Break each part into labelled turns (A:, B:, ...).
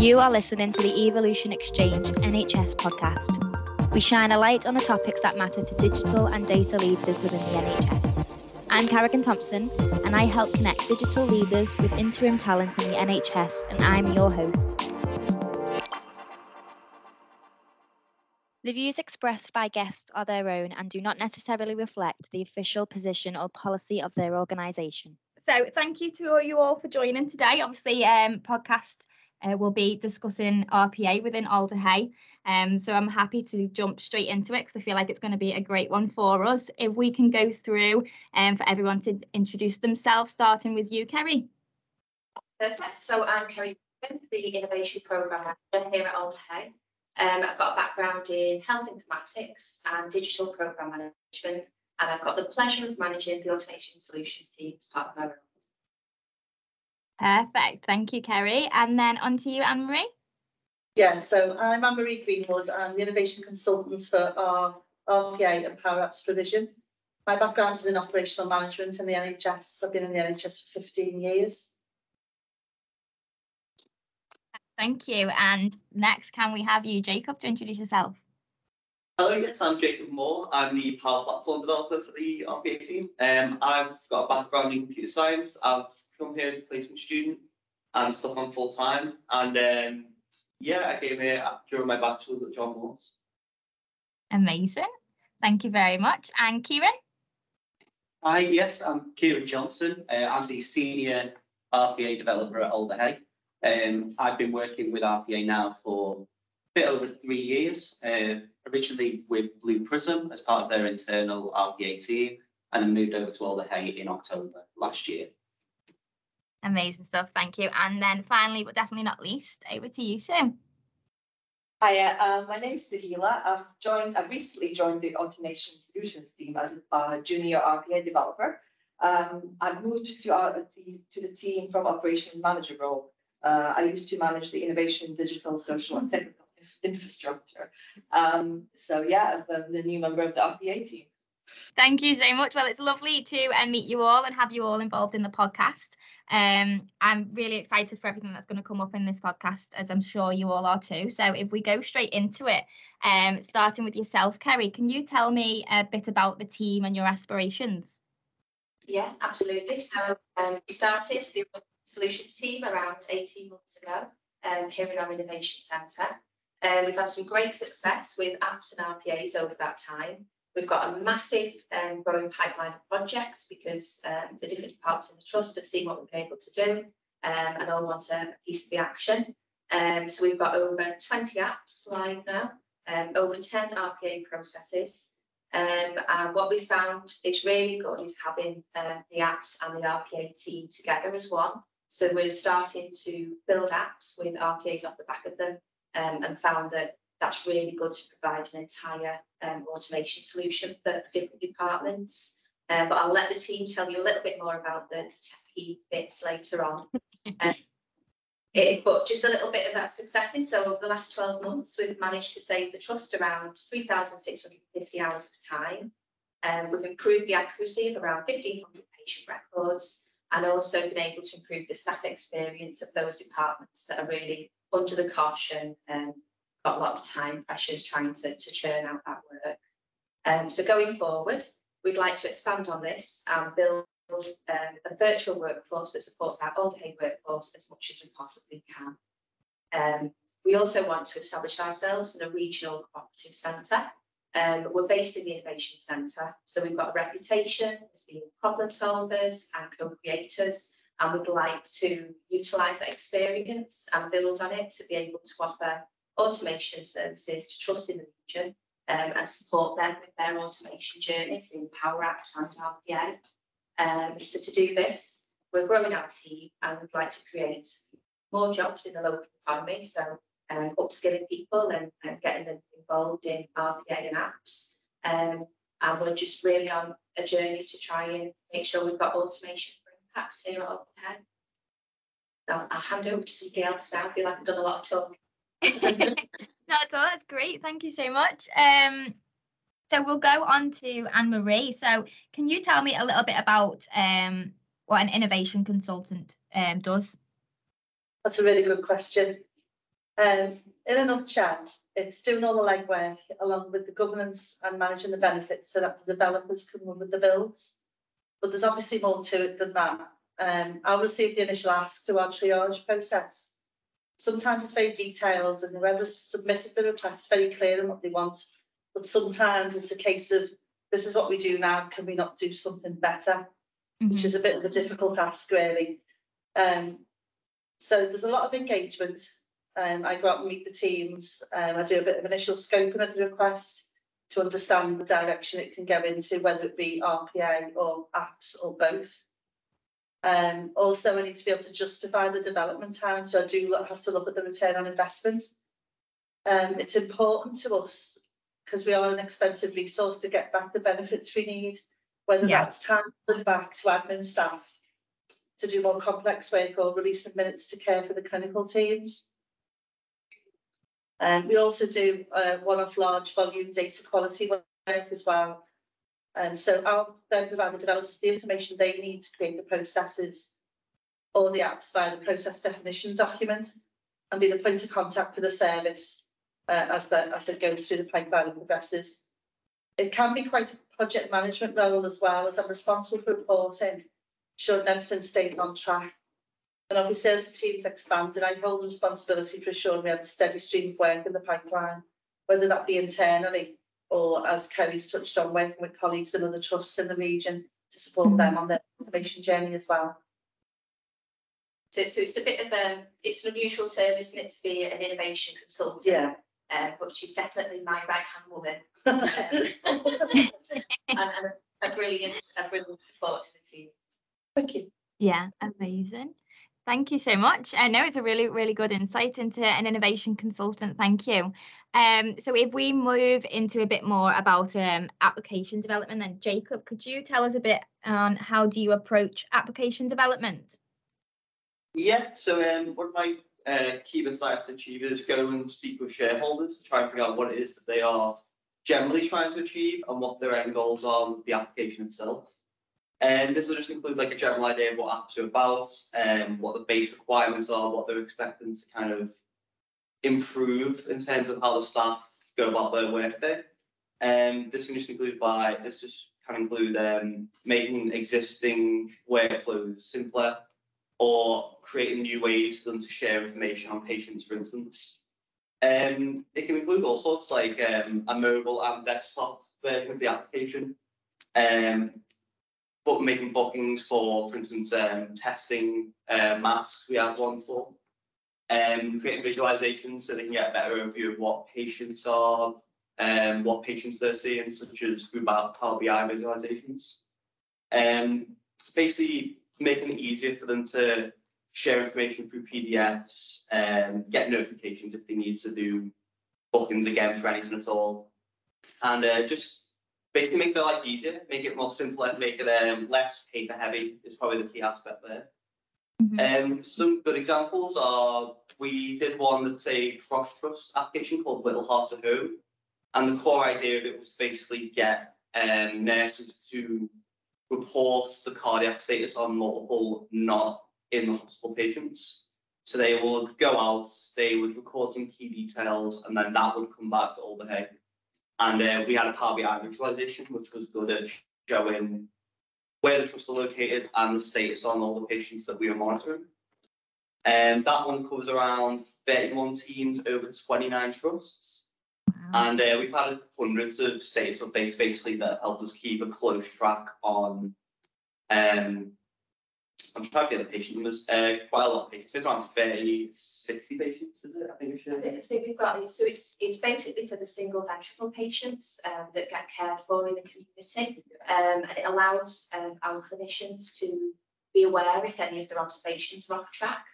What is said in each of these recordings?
A: You are listening to the Evolution Exchange NHS podcast. We shine a light on the topics that matter to digital and data leaders within the NHS. I'm Carrigan Thompson, and I help connect digital leaders with interim talent in the NHS, and I'm your host. The views expressed by guests are their own and do not necessarily reflect the official position or policy of their organisation.
B: So, thank you to you all for joining today. Obviously, um, podcast uh, we'll be discussing RPA within Alder Hey. Um, so I'm happy to jump straight into it because I feel like it's going to be a great one for us. If we can go through um, for everyone to introduce themselves, starting with you, Kerry.
C: Perfect. So I'm Kerry, the Innovation Programme Manager here at Alder Hey. Um, I've got a background in health informatics and digital programme management, and I've got the pleasure of managing the automation solutions team as part of my role.
B: Perfect. Thank you, Kerry. And then on to you, Anne Marie.
D: Yeah, so I'm Anne Marie Greenwood. I'm the innovation consultant for our RPA and Power Apps provision. My background is in operational management in the NHS. I've been in the NHS for 15 years.
B: Thank you. And next, can we have you, Jacob, to introduce yourself?
E: Hello, yes, I'm Jacob Moore. I'm the Power Platform developer for the RPA team. Um, I've got a background in computer science. I've come here as a placement student and stuck on full time. And um, yeah, I came here during my bachelor's at John Moores.
B: Amazing. Thank you very much. And Kieran?
F: Hi, yes, I'm Kieran Johnson. Uh, I'm the senior RPA developer at Alder Hey. Um, I've been working with RPA now for a bit over three years. Uh, originally with Blue Prism as part of their internal RPA team, and then moved over to Alder Hey in October last year.
B: Amazing stuff, thank you. And then finally, but definitely not least, over to you, Sue.
G: Hi, uh, my name is Sahila. I've joined, I've recently joined the Automation Solutions team as a junior RPA developer. Um, I've moved to, our, to the team from Operation Manager role. Uh, I used to manage the innovation, digital, social, and technical infrastructure. Um, so yeah, I'm the new member of the RPA team.
B: Thank you so much. Well, it's lovely to uh, meet you all and have you all involved in the podcast. Um, I'm really excited for everything that's going to come up in this podcast, as I'm sure you all are too. So, if we go straight into it, um, starting with yourself, Kerry, can you tell me a bit about the team and your aspirations?
C: Yeah, absolutely. So, um, we started the solutions team around 18 months ago um, here in our innovation centre. Um, we've had some great success with apps and RPAs over that time. We've got a massive um, growing pipeline of projects because um, the different departments in the trust have seen what we've been able to do um, and all want a piece of the action. Um, so we've got over 20 apps live now, over 10 RPA processes. And what we found is really good is having uh, the apps and the RPA team together as one. So we're starting to build apps with RPAs off the back of them um, and found that that's really good to provide an entire um, automation solution for different departments. Um, but I'll let the team tell you a little bit more about the, the techie bits later on. um, it, but just a little bit about successes. So over the last 12 months, we've managed to save the trust around 3,650 hours of time. Um, we've improved the accuracy of around 1,500 patient records and also been able to improve the staff experience of those departments that are really under the caution and got a lot of time pressures trying to, to churn out that work. Um, so going forward, we'd like to expand on this and build um, a virtual workforce that supports our Alder Hey workforce as much as we possibly can. Um, we also want to establish ourselves as a regional cooperative centre. Um, we're based in the Innovation Centre, so we've got a reputation as being problem solvers and co-creators and would like to utilise that experience and build on it to be able to offer automation services to trust in the region um, and support them with their automation journeys in Power Apps and RPA. Um, so to do this, we're growing our team and we'd like to create more jobs in the local economy. So um, upskilling people and, and, getting them involved in RPA and apps. Um, and we're just really on a journey to try and make sure we've got automation impact here at Open So I'll hand over to somebody else now. I feel like I've done a lot of talking.
B: Not at all. That's great. Thank you so much. Um, so we'll go on to Anne Marie. So can you tell me a little bit about um, what an innovation consultant um, does?
D: That's a really good question. Um, in a nutshell, it's doing all the legwork along with the governance and managing the benefits so that the developers can run with the builds. But there's obviously more to it than that. Um, I received the initial ask through our triage process. Sometimes it's very detailed and whoever's submitted the request is very clear in what they want. But sometimes it's a case of this is what we do now, can we not do something better? Which is a bit of a difficult ask really. Um, so there's a lot of engagement. Um, I go out and meet the teams. Um, I do a bit of initial scoping of the request to understand the direction it can go into, whether it be RPA or apps or both. Um, also, I need to be able to justify the development time, so I do have to look at the return on investment. Um, it's important to us because we are an expensive resource to get back the benefits we need, whether
B: Yeah.
D: that's time back to admin staff to do more complex work or releasing minutes to care for the clinical teams. And we also do uh, one-off large volume data quality work as well. Um, so I'll then provide the developers the information they need to create the processes or the apps via the process definition document and be the point of contact for the service uh, as that as it goes through the pipeline and progresses. It can be quite a project management role as well as I'm responsible for reporting, ensuring everything stays on track. And obviously as the team's expanded, I hold responsibility for ensuring we have a steady stream of work in the pipeline, whether that be internally or as Kerry's touched on, working with colleagues and other trusts in the region to support them on their innovation journey as well.
C: So, so it's a bit of a, it's an unusual term, isn't it, to be an innovation consultant?
D: Yeah.
C: Uh, but she's definitely my right hand woman. and, and a brilliant, a brilliant support to the team.
D: Thank you.
B: Yeah, amazing. Thank you so much. I know it's a really, really good insight into an innovation consultant. Thank you. Um, so if we move into a bit more about um, application development, then Jacob, could you tell us a bit on how do you approach application development?
E: Yeah, so um, one of my uh, key bits I have to achieve is go and speak with shareholders to try and figure out what it is that they are generally trying to achieve and what their end goals are with the application itself. And this will just include like a general idea of what apps are about, um, what the base requirements are, what they're expecting to kind of improve in terms of how the staff go about their work workday. Um, this can just include by this just can include um, making existing workflows simpler, or creating new ways for them to share information on patients, for instance. Um, it can include all sorts like um, a mobile and desktop version of the application. Um, but making bookings for, for instance, um, testing uh, masks, we have one for. Um, creating visualizations so they can get a better overview of what patients are, um, what patients they're seeing, such as through Power BI visualizations. Um, it's basically making it easier for them to share information through PDFs, um, get notifications if they need to do bookings again for anything at all. And uh, just basically make their life easier, make it more simple and make it um, less paper heavy is probably the key aspect there. Um, some good examples are we did one that's a cross trust application called Little Heart of Home. And the core idea of it was basically get um, nurses to report the cardiac status on multiple not in the hospital patients. So they would go out, they would record some key details, and then that would come back to Alder Hey. And uh, we had a Power BI visualization, which was good at showing where the trusts are located and the status on all the patients that we were monitoring. And that one covers around 31 teams over 29 trusts. And uh, we've had hundreds of status updates basically that helped us keep a close track on. Um, I'm trying to get the patient numbers. Uh, quite a lot of patients. It's around 30, 60 patients, is it? I think
C: think- I think we've got, so it's, it's basically for the single ventricle patients um, that get cared for in the community. Um, and it allows um, our clinicians to be aware if any of their observations are off track.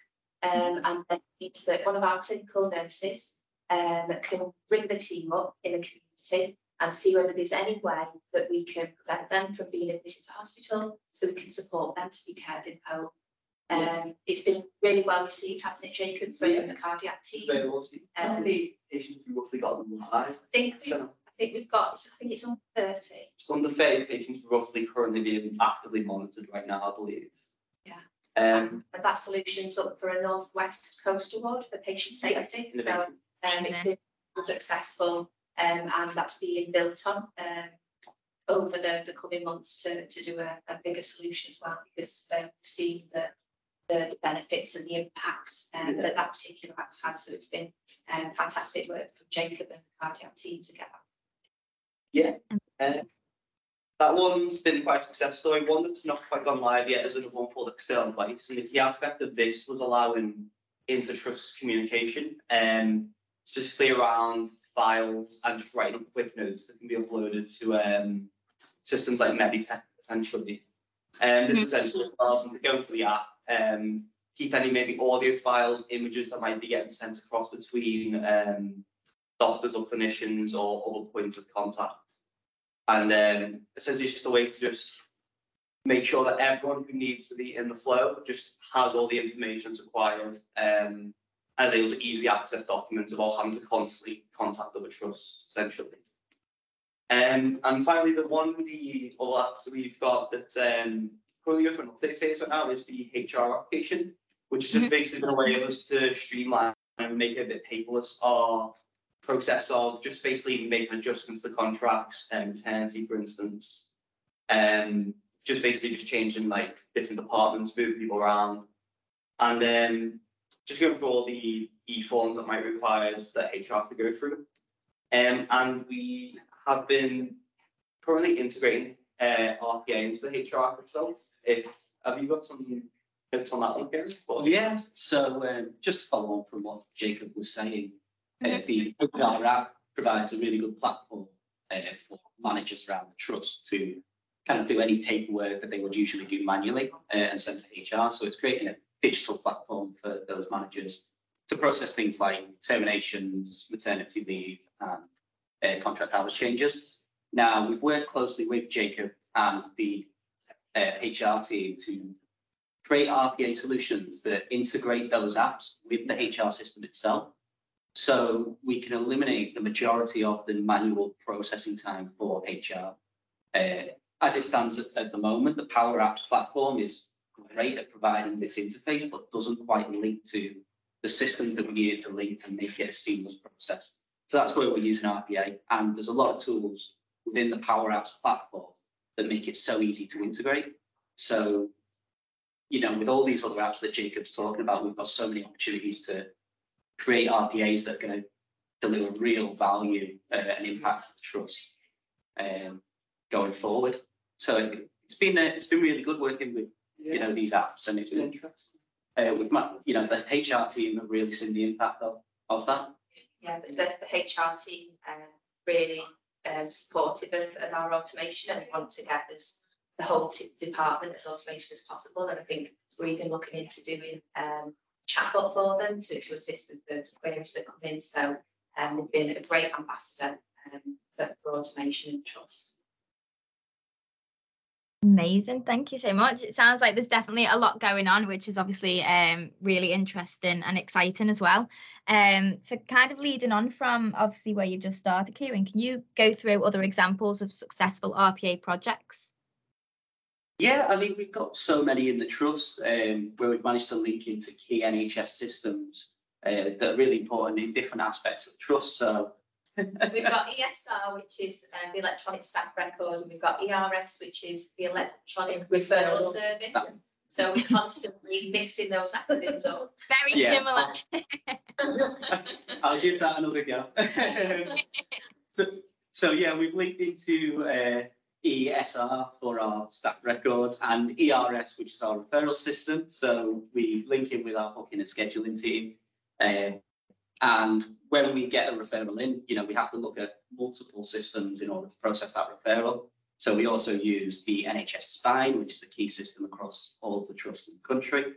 C: Um, and then it's that one of our clinical nurses um, can bring the team up in the community and see whether there's any way that we can prevent them from being admitted to hospital so we can support them to be cared in home. Um, it's been really well received, hasn't it, Jacob, from
E: Yeah.
C: the cardiac team?
E: Very well seen. How
C: Um,
E: many patients have we roughly got in live?
C: I think, we've-
E: So
C: I think we've got, I think it's on thirty.
E: it's under 30 patients roughly currently being actively monitored right now, I believe.
C: Yeah.
E: Um,
C: And that solution's up for a Northwest Coast Award for patient safety. So um, it's
B: Amazing.
C: been successful um, and that's being built on um, over the, the coming months to, to do a, a bigger solution as well because um, we've seen the, the the benefits and the impact um, that that particular app's had. So it's been um, fantastic work from Jacob and the cardiac team to get that.
E: Uh, that one's been quite a success story. One that's not quite gone live yet is another one called Excel Advice. And the key aspect of this was allowing inter-trust communication, um, specifically around files and just writing up quick notes that can be uploaded to um, systems like Meditech, essentially. Um, this
B: Mhm.
E: essentially just allows them to go into the app, um, keep any maybe audio files, images that might be getting sent across between um, doctors or clinicians or other points of contact. And um, essentially, it's just a way to just make sure that everyone who needs to be in the flow just has all the information that's required um, is able to easily access documents without having to constantly contact other trusts, essentially. Um, and finally, the one the other apps that we've got that um, currently for an update phase right now is the HR application, which is just basically been a way of us to streamline and make it a bit paperless our process of just basically making adjustments to contracts and maternity, for instance. Um, just basically just changing like different departments, moving people around. And um, just going through all the e-forms that might require required that HR to go through. Um, and we have been currently integrating uh, RPA into the HR app itself. If have you got some tips on that one, Kieran?
F: Well, yeah, so um, just to follow on from what Jacob was saying, uh, the HR app provides a really good platform uh, for managers around the trust to kind of do any paperwork that they would usually do manually uh, and send to HR. So it's creating a digital platform for those managers to process things like terminations, maternity leave, and uh, contract hours changes. Now, we've worked closely with Jacob and the uh, HR team to create RPA solutions that integrate those apps with the HR system itself. So we can eliminate the majority of the manual processing time for HR. Uh, as it stands at, at the moment, the Power Apps platform is great at providing this interface, but doesn't quite link to the systems that we needed to link to make it a seamless process. So that's where we're using RPA, and there's a lot of tools within the Power Apps platform that make it so easy to integrate. So, you know, with all these other apps that Jacob's talking about, we've got so many opportunities to create RPAs that are going to deliver real value uh, and impact to the trust um, going forward. So it- it's been uh, it's been really good working with you know these apps, and it's interesting. Uh, with my, you know, the HR team have really seen the impact of, of that.
C: Yeah, the, the, HR team um, really um, supportive of, of our automation and want to get this the whole department as automated as possible. And I think we're even looking into doing um, chatbot for them to, to assist with the queries that come in. So um, they've been a great ambassador um, for, for automation and trust.
B: Amazing. Thank you so much. It sounds like there's definitely a lot going on, which is obviously um, really interesting and exciting as well. Um, so, kind of leading on from obviously where you've just started, Kieran, can you go through other examples of successful RPA projects?
F: Yeah, I mean, we've got so many in the trust um, where we've managed to link into key NHS systems uh, that are really important in different aspects of trust. So,
C: We've got ESR, which is uh, the electronic staff record, and we've got ERS, which is the electronic referral service. So we're constantly mixing those acronyms up.
B: Very
F: Yeah.
B: similar.
F: I'll give that another go. so, so yeah, we've linked into uh, ESR for our staff records and ERS, which is our referral system. So we link in with our booking and scheduling team. Um, and when we get a referral in, you know, we have to look at multiple systems in order to process that referral. So we also use the NHS Spine, which is the key system across all of the trusts in the country.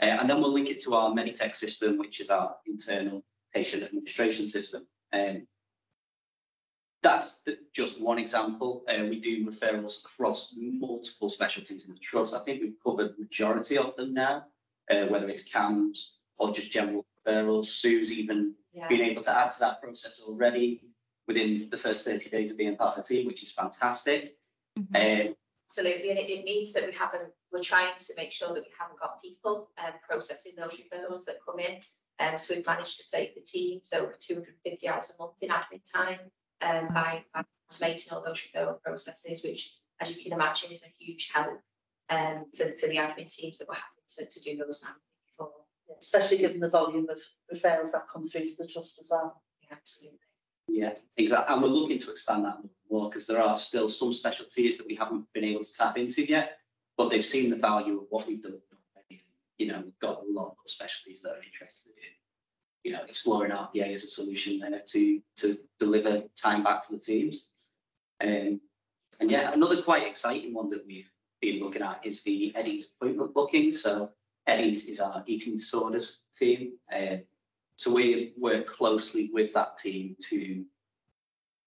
F: Uh, and then we'll link it to our Meditech system, which is our internal patient administration system. Um, that's the- just one example. Uh, we do referrals across multiple specialties in the trust. I think we've covered the majority of them now, uh, whether it's CAMHS or just general referrals. Sue's even
C: Yeah.
F: been able to add to that process already within the first 30 days of being part of the team, which is fantastic.
B: Mhm.
F: Um,
C: Absolutely, and it, it means that we haven't, we're trying to make sure that we haven't got people um, processing those referrals that come in. Um, so we've managed to save the teams over two hundred and fifty hours a month in admin time um, by, by automating all those referral processes, which, as you can imagine, is a huge help um, for, for the admin teams that were having to, to do those manually before.
D: Especially given the volume of referrals that come through to the trust as well.
C: Yeah, absolutely.
F: Yeah, exactly. And we're looking to expand that more because there are still some specialties that we haven't been able to tap into yet, but they've seen the value of what we've done already. You know, we've got a lot of specialties that are interested in, you know, exploring RPA as a solution there to to deliver time back to the teams. Um, and yeah, another quite exciting one that we've been looking at is the Eddie's appointment booking. So Eddie's is our eating disorders team. Um, so we work closely with that team to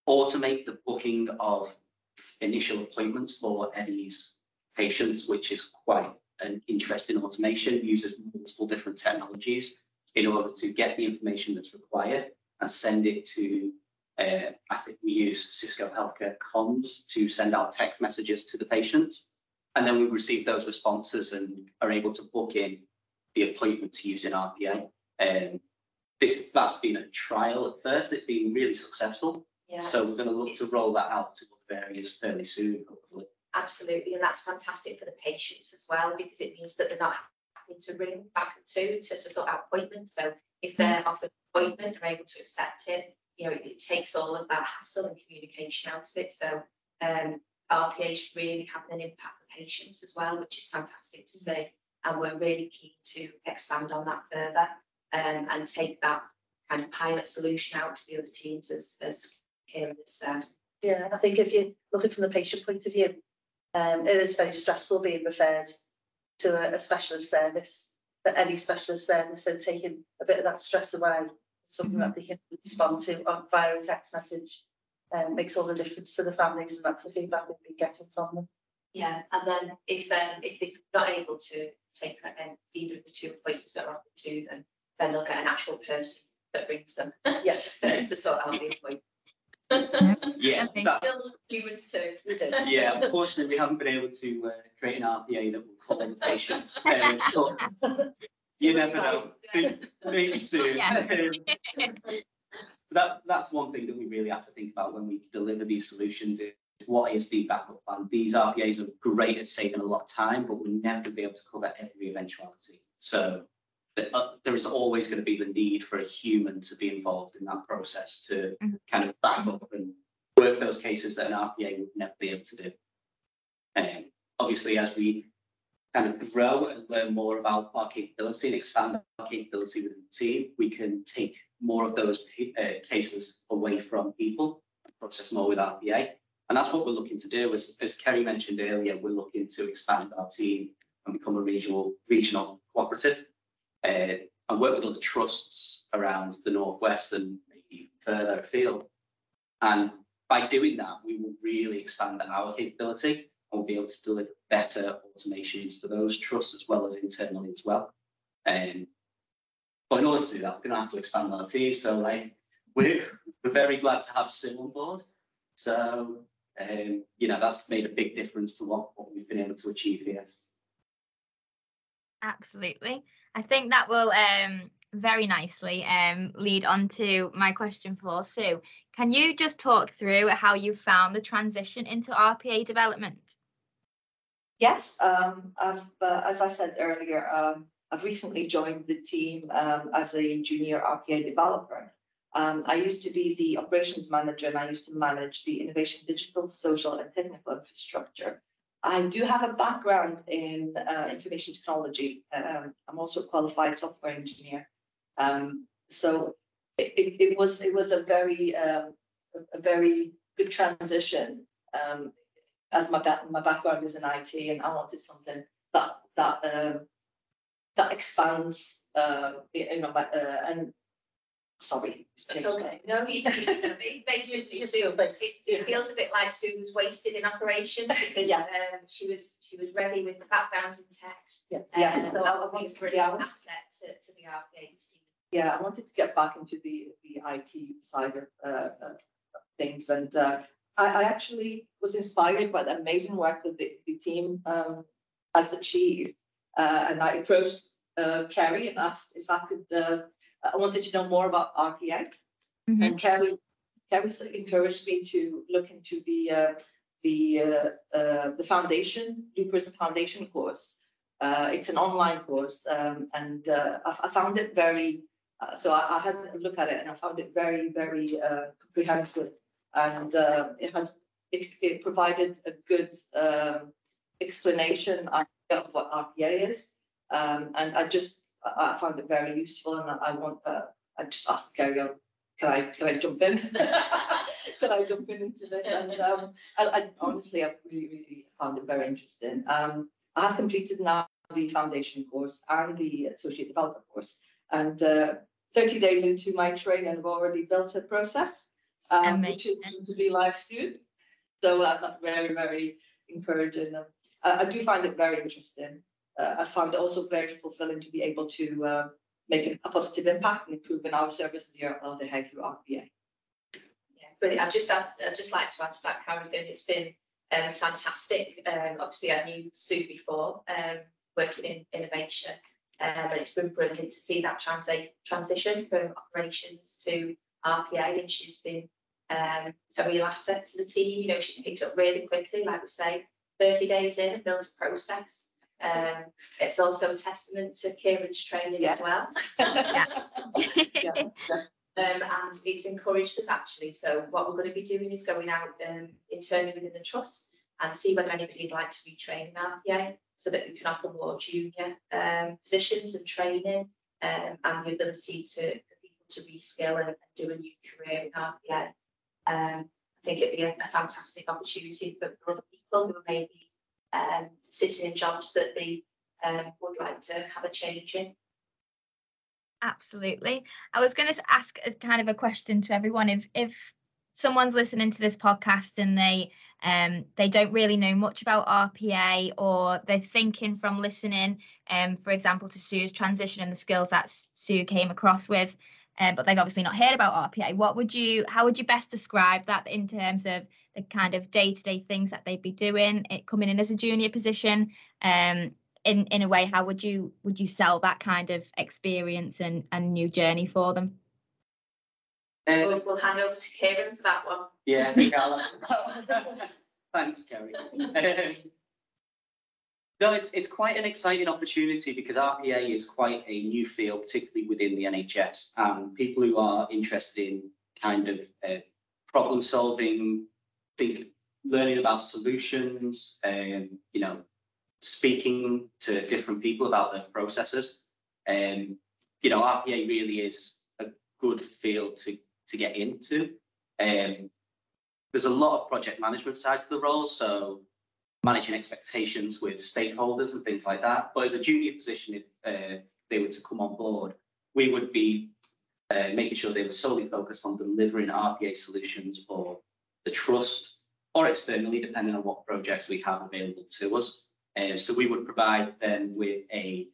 F: automate the booking of initial appointments for Eddie's patients, which is quite an interesting automation, uses multiple different technologies in order to get the information that's required and send it to, uh, I think we use Cisco Healthcare Comms to send out text messages to the patients. And then we receive those responses and are able to book in the appointments using RPA. Um, this that's been a trial at first. It's been really successful.
C: Yeah,
F: So we're going to look to roll that out to other areas fairly soon, hopefully.
C: Absolutely, and that's fantastic for the patients as well, because it means that they're not having to ring back to, to, to sort out appointments. So if they're offered an appointment, are able to accept it, you know, it, it takes all of that hassle and communication out of it. So um, RPA is really having an impact patients as well, which is fantastic to see. And we're really keen to expand on that further um, and take that kind of pilot solution out to the other teams as, as Kieran has said.
D: Yeah, I think if you're looking from the patient point of view, um, it is very stressful being referred to a, a specialist service, but any specialist service, so taking a bit of that stress away, something that they can respond to on via a text message, um, makes all the difference to the families, and that's the feedback we've been getting from them.
C: Yeah, and then if um if they're not able to take uh, um, either of the two appointments that are offered to them, then they'll get an actual person that brings them
D: Yeah.
C: to sort out the appointment.
F: Yeah,
B: Okay.
F: that,
C: humans too.
F: Yeah. Unfortunately, we haven't been able to uh, create an RPA that will call the patients. Um, but you never know. Maybe soon.
B: Yeah.
F: Um, that that's one thing that we really have to think about when we deliver these solutions. What is the backup plan? These RPAs are great at saving a lot of time, but we're never going to be able to cover every eventuality. So uh, there is always going to be the need for a human to be involved in that process to
B: Mhm.
F: kind of back up and work those cases that an RPA would never be able to do. Um, obviously, as we kind of grow and learn more about our capability and expand our capability within the team, we can take more of those uh, cases away from people and process more with RPA. And that's what we're looking to do. As, as Kerry mentioned earlier, we're looking to expand our team and become a regional regional cooperative uh, and work with other trusts around the northwest and maybe further afield. And by doing that, we will really expand our capability and we'll be able to deliver better automations for those trusts as well as internally as well. Um, but in order to do that, we're going to have to expand our team. So like we're, we're very glad to have Sim on board. So um, you know that's made a big difference to what, what we've been able to achieve here.
B: Absolutely. I think that will um, very nicely um, lead on to my question for Sue. Can you just talk through how you found the transition into RPA development?
G: Yes, um, I've, uh, as I said earlier, um, I've recently joined the team, um, as a junior RPA developer. Um, I used to be the operations manager and I used to manage the innovation, digital, social and technical infrastructure. I do have a background in, uh, information technology. Um, I'm also a qualified software engineer. Um, so it, it, it was, it was a very, um, a- very good transition. Um, as my back, my background is in IT and I wanted something that, that, um, that expands, uh, you know, my, uh, and, sorry.
C: It's okay. No, you, you, basically, Sue, it, it feels a bit like Sue was wasted in operation because
G: Yeah.
C: um, she was, she was ready with the background in tech.
G: Yeah,
C: Uh,
G: yeah,
C: and I thought that would be a
G: yeah,
C: asset to, to the
G: yeah, I wanted to get back into the, the IT side of, uh, of things and, uh, I, I actually was inspired by the amazing work that the, the team um, has achieved. Uh, and I approached uh, Kerry and asked if I could, uh, I wanted to know more about RPA.
B: Mhm.
G: And Kerry, Kerry encouraged me to look into the, uh, the, uh, uh, the foundation, Prism Foundation course. Uh, it's an online course um, and uh, I, I found it very, uh, so I, I had a look at it and I found it very, very uh, comprehensive. And uh, it has, it, it provided a good um, explanation of what RPA is. Um, and I just, I I found it very useful and I I want, uh, I just asked Kerry, oh, can I, can I jump in? Can I jump in into this? And um, I, I honestly, I really, really found it very interesting. Um, I have completed now the foundation course and the associate developer course. And uh, 30 days into my training, I've already built a process, um, which is due to be live soon. So uh, that's very, very encouraging. Um, I, I do find it very interesting. Uh, I found it also very fulfilling to be able to uh, make a positive impact and improve improving our services here at Alder Hey through RPA.
C: Yeah, brilliant. I've just, I'd, I'd just like to add to that, Karen, again, it's been um, fantastic. Um, obviously, I knew Sue before, um, working in innovation, uh, but it's been brilliant to see that transi- transition from operations to RPA, and she's been um, a real asset to the team. You know, she's picked up really quickly, like we say, 30 days in and built a process. Um, it's also a testament to Kieran's training
G: Yes.
C: as well. Um, and it's encouraged us actually. So what we're going to be doing is going out um, internally within the trust and see whether anybody would like to retrain in RPA so that we can offer more junior um, positions and training um, and the ability to for people to reskill and, and do a new career in RPA. Um, I think it'd be a, a fantastic opportunity for, for other people who are maybe um, sitting in jobs that they um, would like to have a change in.
B: Absolutely. I was going to ask as kind of a question to everyone if if someone's listening to this podcast and they um they don't really know much about RPA or they're thinking from listening um for example to Sue's transition and the skills that Sue came across with um, but they've obviously not heard about RPA what would you how would you best describe that in terms of the kind of day-to-day things that they'd be doing it coming in as a junior position um in in a way how would you would you sell that kind of experience and and new journey for them
F: Uh,
C: We'll, we'll hand over to Kieran for that one.
F: yeah, I think I'll answer that. Thanks, Kerry. Um, No, it's, it's quite an exciting opportunity because RPA is quite a new field, particularly within the NHS. And people who are interested in kind of uh, problem solving, think, learning about solutions, um, you know, speaking to different people about their processes. Um, you know, RPA really is a good field to, to get into. Um, there's a lot of project management side to the role, so managing expectations with stakeholders and things like that. But as a junior position, if uh, they were to come on board, we would be uh, making sure they were solely focused on delivering RPA solutions for the trust or externally, depending on what projects we have available to us. Uh, so we would provide them with a,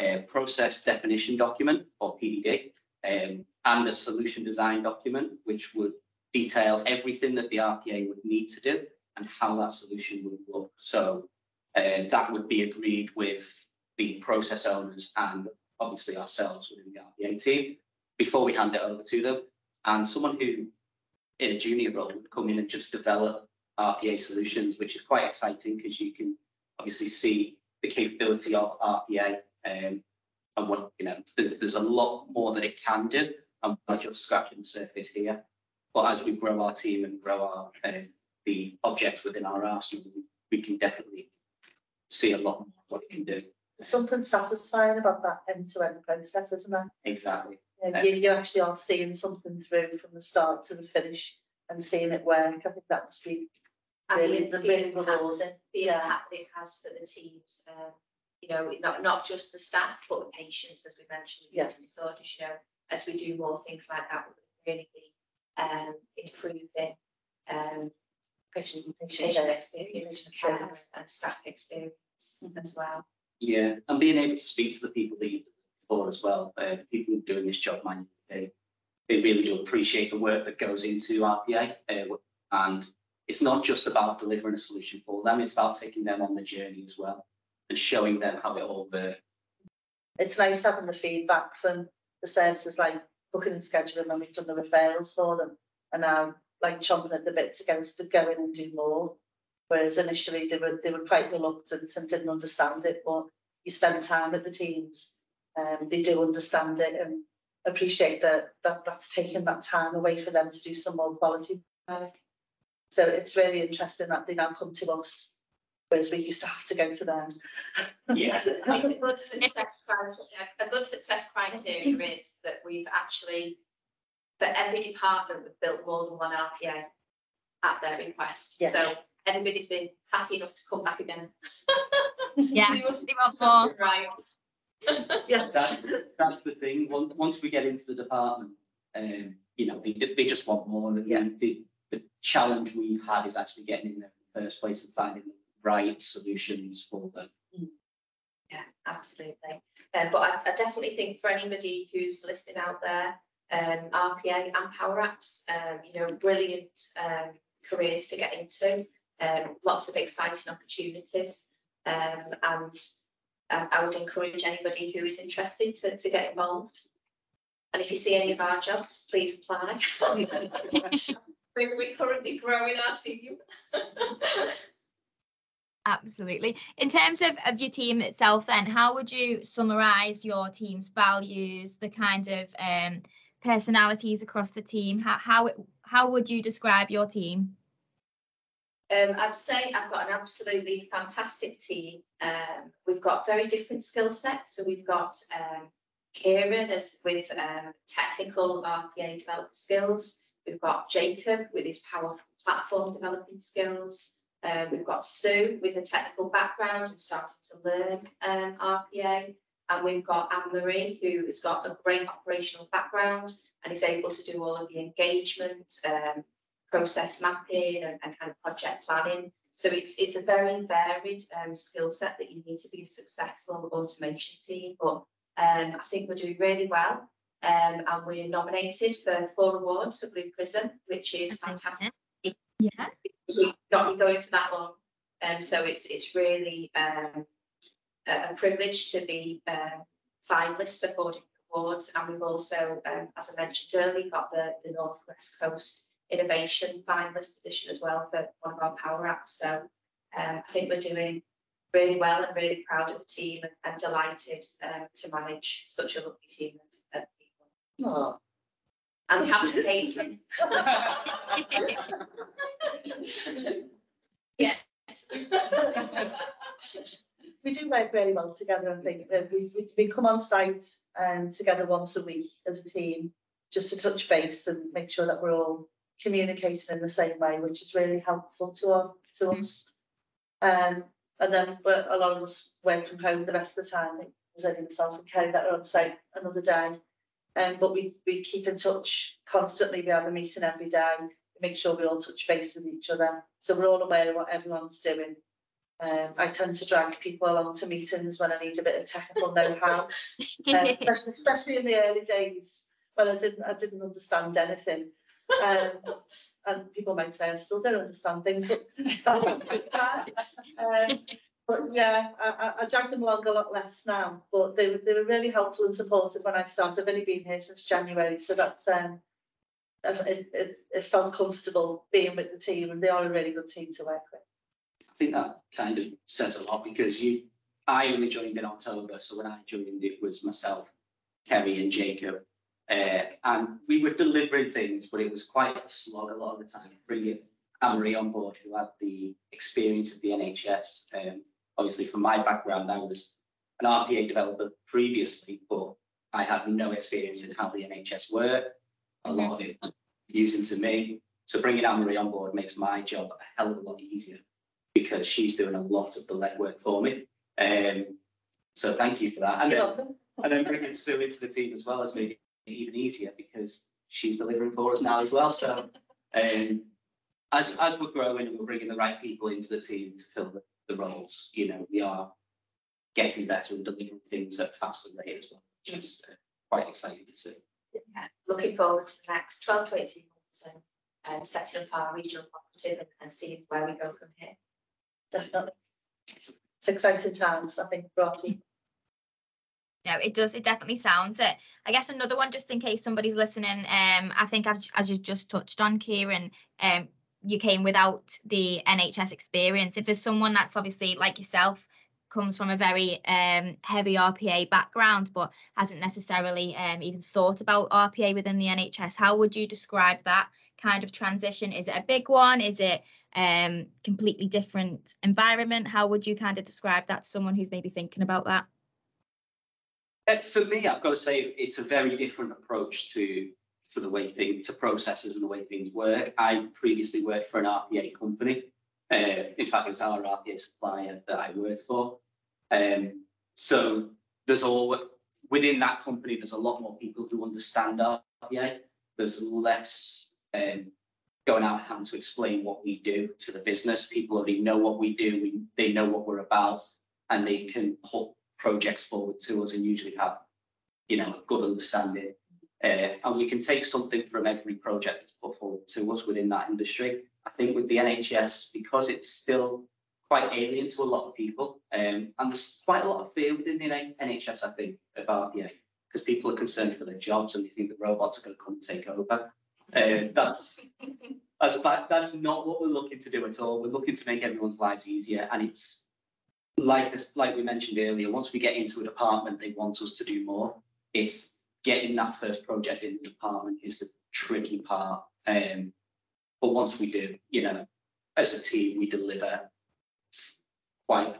F: a process definition document or PDD um, and a solution design document, which would detail everything that the RPA would need to do and how that solution would look. So uh, that would be agreed with the process owners and obviously ourselves within the RPA team before we hand it over to them. And someone who in a junior role would come in and just develop RPA solutions, which is quite exciting because you can obviously see the capability of RPA um, and what, you know, there's, there's a lot more that it can do. I'm not just scratching the surface here. But as we grow our team and grow our um, the objects within our arsenal, we can definitely see a lot more of what it can do.
D: There's something satisfying about that end-to-end process, isn't there?
F: Exactly.
D: You, know, you, you actually are seeing something through from the start to the finish and seeing it work. I think that must be
C: And
D: Really,
C: the,
D: the
C: the
D: big
C: impact,
D: rewards,
C: that- the
D: yeah.
C: impact that it has for the teams, um, you know, not, not just the staff, but the patients, as we mentioned, with
D: Yeah.
C: eating disorders, you know, as we do more things like that, we're really be, um, improving, um, patient, patient experience
D: Patient
C: care
D: care.
C: and staff experience as well.
F: Yeah, and being able to speak to the people that you've before as well, uh, people doing this job manually, they, they really do appreciate the work that goes into RPA. Uh, and it's not just about delivering a solution for them, it's about taking them on the journey as well and showing them how it all works.
D: It's nice having the feedback from the services like booking and scheduling when we've done the referrals for them. And now like chomping at the bit to go to go in and do more. Whereas initially they were they were quite reluctant and didn't understand it, but you spend time with the teams, um, they do understand it and appreciate that that that's taken that time away for them to do some more quality work. So it's really interesting that they now come to us, whereas we used to have to go to them.
F: Yeah.
C: I think a good success criteria, a good success criteria is that we've actually, for every department, we've built more than one RPA at their request.
D: Yeah.
C: So everybody's been happy enough to come back again.
B: Yeah,
C: So you must
B: they want more.
C: Right.
D: Yeah.
F: That, that's the thing, once, once we get into the department, um, you know, they, they just want more, and
D: Yeah.
F: the, the challenge we've had is actually getting in there in the first place and finding the right solutions for them.
C: Yeah, absolutely. Uh, but I, I definitely think for anybody who's listening out there, um, RPA and Power Apps, um, you know, brilliant um, careers to get into. Um, lots of exciting opportunities, um, and um, I would encourage anybody who is interested to, to get involved. And if you see any of our jobs, please apply. we're, we're currently growing our team.
B: Absolutely. In terms of, of your team itself, then, how would you summarize your team's values, the kind of um, personalities across the team? How, how, how would you describe your team?
C: Um, I'd say I've got an absolutely fantastic team. Um, we've got very different skill sets. So we've got um, Kieran as with um, technical RPA development skills. We've got Jacob with his Power Platform developing skills. Um, we've got Sue with a technical background and started to learn um, RPA. And we've got Anne Marie, who has got a great operational background and is able to do all of the engagement, um, process mapping and, and kind of project planning. So it's it's a very varied um, skill set that you need to be a successful automation team. But um, I think we're doing really well. Um, and we're nominated for four awards for Blue Prism, which is fantastic.
B: Yeah.
C: We've not been going for that long. Um, so it's it's really um, a privilege to be um, finalist for different awards. And we've also, um, as I mentioned earlier, got the, the Northwest Coast Innovation finalist position as well for one of our power apps. So um, I think we're doing really well and really proud of the team and, and delighted um, to manage such a lovely team of, people.
D: Oh,
C: And happy to pay them. Yes.
D: we do work really well together, I think. Uh, We, we, we come on site um, together once a week as a team, just to touch base and make sure that we're all communicating in the same way, which is really helpful to, our, to us. Um, and then but a lot of us work from home the rest of the time. There's only myself and Kerry that are on site another day. Um, but we, we keep in touch constantly. We have a meeting every day. We make sure we all touch base with each other. So we're all aware of what everyone's doing. Um, I tend to drag people along to meetings when I need a bit of technical know-how, um, especially, especially in the early days when I didn't I didn't understand anything. Um, and people might say I still don't understand things, but that's. Um, but yeah, I, I, I drag them along a lot less now. But they were they were really helpful and supportive when I started. I've only been here since January, so that's um, it, it, it felt comfortable being with the team, and they are a really good team to work with.
F: Think that kind of says a lot because you, I only joined in October, so when I joined, it was myself, Kerry, and Jacob. Uh, and we were delivering things, but it was quite a slog a lot of the time. Bringing Anne Marie on board, who had the experience of the NHS. Um, obviously, from my background, I was an RPA developer previously, but I had no experience in how the NHS worked. A lot of it was using to me. So bringing Anne Marie on board makes my job a hell of a lot easier because she's doing a lot of the legwork for me. Um, so thank you for that. And
D: You're
F: then,
D: welcome.
F: and then bringing Sue into the team as well has made it even easier because she's delivering for us now as well. So um, as as we're growing and we're bringing the right people into the team to fill the, the roles, you know, we are getting better and delivering things at a faster rate as well, which is uh, quite exciting to see.
C: Yeah, looking forward to the next 12 to 18 months and um, setting up our regional cooperative and, and seeing where we go from here.
D: Definitely. It's exciting times, I think, for our team.
B: No, it does. It definitely sounds it. I guess another one, just in case somebody's listening. Um, I think I've, as you just touched on, Kieran, um, you came without the NHS experience. If there's someone that's obviously like yourself, comes from a very um, heavy RPA background, but hasn't necessarily um, even thought about RPA within the NHS, how would you describe that kind of transition? Is it a big one? Is it um, completely different environment? How would you kind of describe that to someone who's maybe thinking about that?
F: Uh, for me, I've got to say it's a very different approach to to the way things to processes and the way things work. I previously worked for an RPA company. Uh, in fact, it was our RPA supplier that I worked for. Um, so there's all within that company. There's a lot more people who understand RPA. There's less um, going out and having to explain what we do to the business. People already know what we do. We, they know what we're about, and they can put projects forward to us and usually have, you know, a good understanding. Uh, and we can take something from every project that's put forward to us within that industry. I think with the NHS, because it's still quite alien to a lot of people, um, and there's quite a lot of fear within the NHS, I think, about RPA, because people are concerned for their jobs and they think the robots are going to come and take over. Uh, that's that's that's not what we're looking to do at all. We're looking to make everyone's lives easier, and it's like this, like we mentioned earlier, once we get into a department, they want us to do more. It's getting that first project in the department is the tricky part. Um, but once we do, you know, as a team, we deliver quite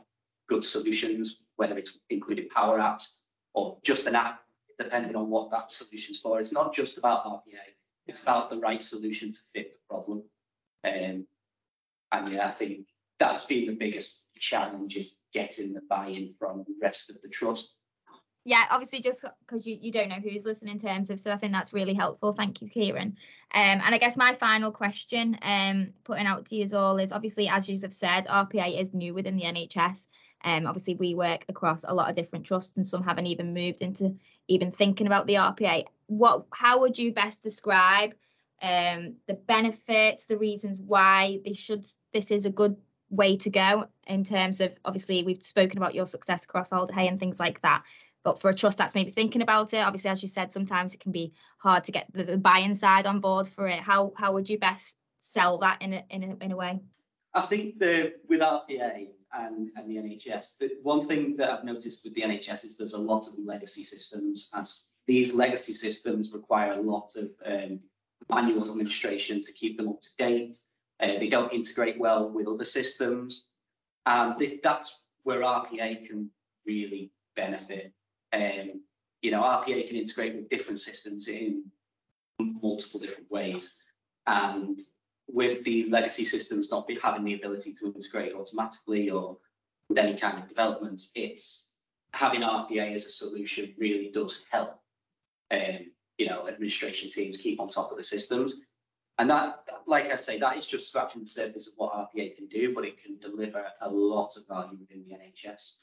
F: good solutions, whether it's including power apps or just an app, depending on what that solution's for. It's not just about RPA, it's about the right solution to fit the problem. Um, and yeah, I think that's been the biggest challenge is getting the buy-in from the rest of the trust.
B: Yeah, obviously, just because you, you don't know who's listening in terms of, so I think that's really helpful. Thank you, Kieran. Um, and I guess my final question, um, putting out to you all is obviously, as you have said, RPA is new within the NHS. Um, obviously, we work across a lot of different trusts, and some haven't even moved into even thinking about the RPA. What, how would you best describe um, the benefits, the reasons why they should? This is a good way to go in terms of obviously we've spoken about your success across Alder Hey and things like that. But for a trust that's maybe thinking about it, obviously, as you said, sometimes it can be hard to get the, the buy-in side on board for it. How how would you best sell that in a, in a, in a way?
F: I think the with RPA and, and the NHS, the one thing that I've noticed with the NHS is there's a lot of legacy systems, and these legacy systems require a lot of um, manual administration to keep them up to date. Uh, they don't integrate well with other systems. And this, that's where RPA can really benefit. Um, you know, RPA can integrate with different systems in multiple different ways. And with the legacy systems not be, having the ability to integrate automatically or with any kind of developments, it's having RPA as a solution really does help. Um, you know, administration teams keep on top of the systems and that, like I say, that is just scratching the surface of what RPA can do, but it can deliver a lot of value within the NHS,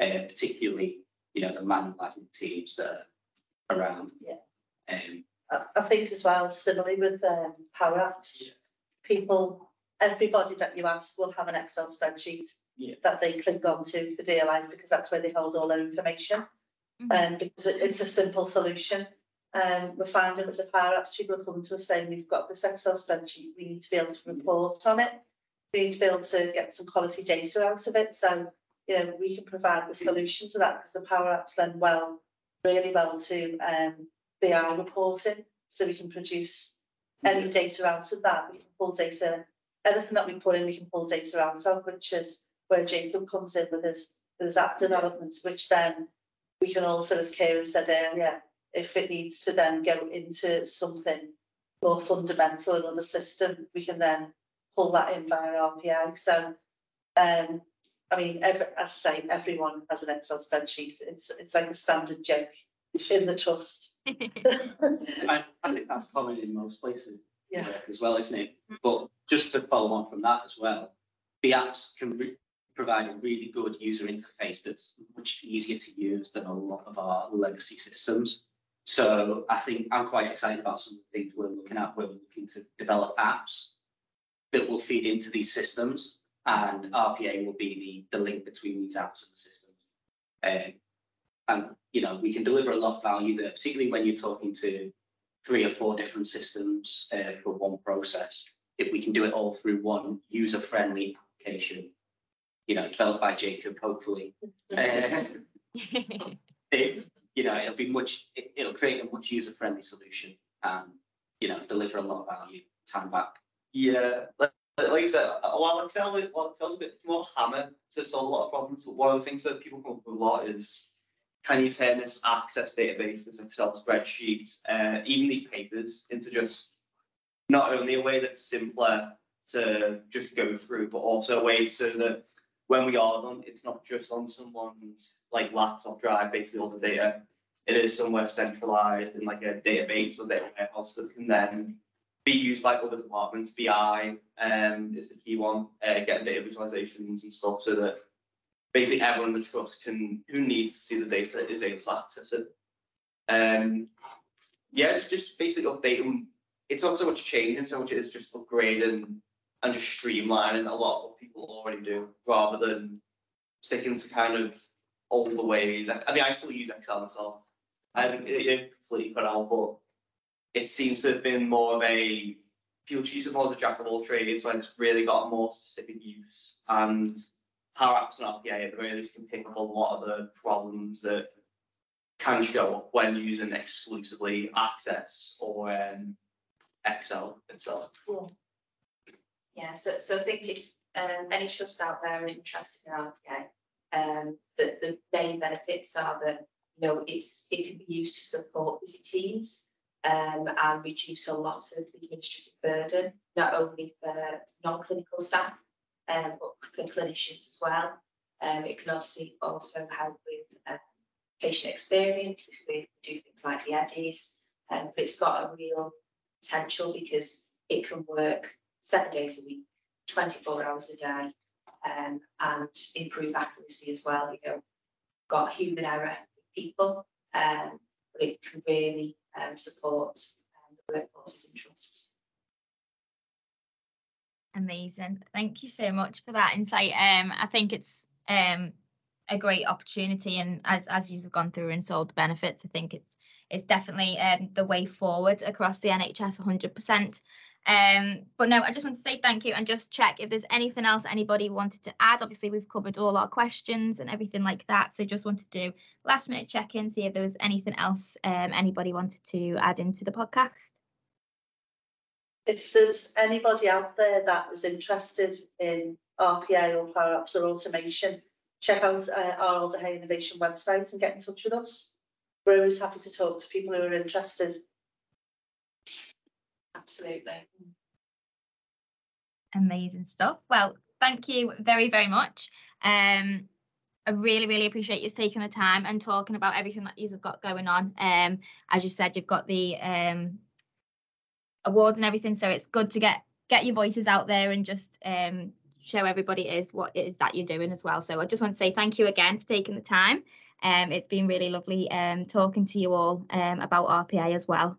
F: uh, particularly, you know, the manual admin teams that are around.
D: Yeah.
F: Um,
D: I, I think as well, similarly with um, power apps,
F: Yeah.
D: people, everybody that you ask will have an Excel spreadsheet
F: Yeah.
D: that they click on to for life because that's where they hold all their information.
B: Mhm.
D: And because it, it's a simple solution. Um, we're finding that the power apps, people are coming to us saying, we've got this Excel spreadsheet, we need to be able to report on it. We need to be able to get some quality data out of it. So, you know, we can provide the solution to that because the power apps lend well, really well to um, BI reporting. So we can produce any data out of that. We can pull data, anything that we put in, we can pull data out of, which is where Jacob comes in with his, with his app development, which then we can also, as Karen said earlier, if it needs to then go into something more fundamental, another system, we can then pull that in via RPA. So, um, I mean, every, as I say, everyone has an Excel spreadsheet. It's it's like a standard joke in the trust.
F: I, I think that's common in most places
D: Yeah.
F: as well, isn't it? But just to follow on from that as well, the apps can re- provide a really good user interface that's much easier to use than a lot of our legacy systems. So I think I'm quite excited about some of the things we're looking at. We're looking to develop apps that will feed into these systems and RPA will be the, the link between these apps and the systems. Um, and, you know, we can deliver a lot of value there, particularly when you're talking to three or four different systems uh, for one process. If we can do it all through one user-friendly application, you know, developed by Jacob, hopefully. Uh, it, you know, it'll be much, it, will create a much user-friendly solution and, you know, deliver a lot of value, time back.
E: Yeah, like, like I said, while Excel, while Excel's a bit more hammer to solve a lot of problems, But one of the things that people come up with a lot is can you turn this access database, this Excel spreadsheet, uh, even these papers into just not only a way that's simpler to just go through, but also a way so that when we are done, it's not just on someone's like laptop drive, basically all the data. It is somewhere centralized in like a database or data warehouse that can then be used by other departments. BI um, is the key one, uh, getting data visualizations and stuff so that basically everyone in the trust can who needs to see the data is able to access it. Um, yeah, it's just basically updating. It's not so much changing, so much it's just upgrading and just streamlining a lot of what people already do, rather than sticking to kind of older ways. I, I mean, I still use Excel myself. I think it, it completely cut out, but it seems to have been more of a people choose it more as a jack of all trades when it's really got a more specific use and Power Apps and RPA at the very least can pick up a lot of the problems that can show up when using exclusively Access or um, Excel itself.
C: Yeah, so, so I think if um, any trusts out there are interested in RPA, um, the, the main benefits are that you know it's it can be used to support busy teams um, and reduce a lot of the administrative burden, not only for non-clinical staff, um, but for clinicians as well. Um, it can obviously also help with uh, patient experience if we do things like the EDIs, um, but it's got a real potential because it can work seven days a week, 24 hours a day, um, and improve accuracy as well. You know, got human error with people, um, but it can really um, support um, the workforces interests.
B: Amazing. Thank you so much for that insight. Um, I think it's um, a great opportunity, and as as you've gone through and sold the benefits, I think it's it's definitely um, the way forward across the NHS 100%. Um, but no, I just want to say thank you and just check if there's anything else anybody wanted to add. Obviously, we've covered all our questions and everything like that. So just want to do last minute check in, see if there was anything else um, anybody wanted to add into the podcast.
D: If there's anybody out there that is interested in RPA or Power Apps or automation, check out uh, our Alder Hey Innovation website and get in touch with us. We're always happy to talk to people who are interested.
C: Absolutely.
B: Amazing stuff. Well, thank you very, very much. Um, I really, really appreciate you taking the time and talking about everything that you've got going on. Um, as you said, you've got the um, awards and everything. So it's good to get get your voices out there and just um, show everybody is what it is that you're doing as well. So I just want to say thank you again for taking the time. Um, it's been really lovely um, talking to you all um, about RPA as well.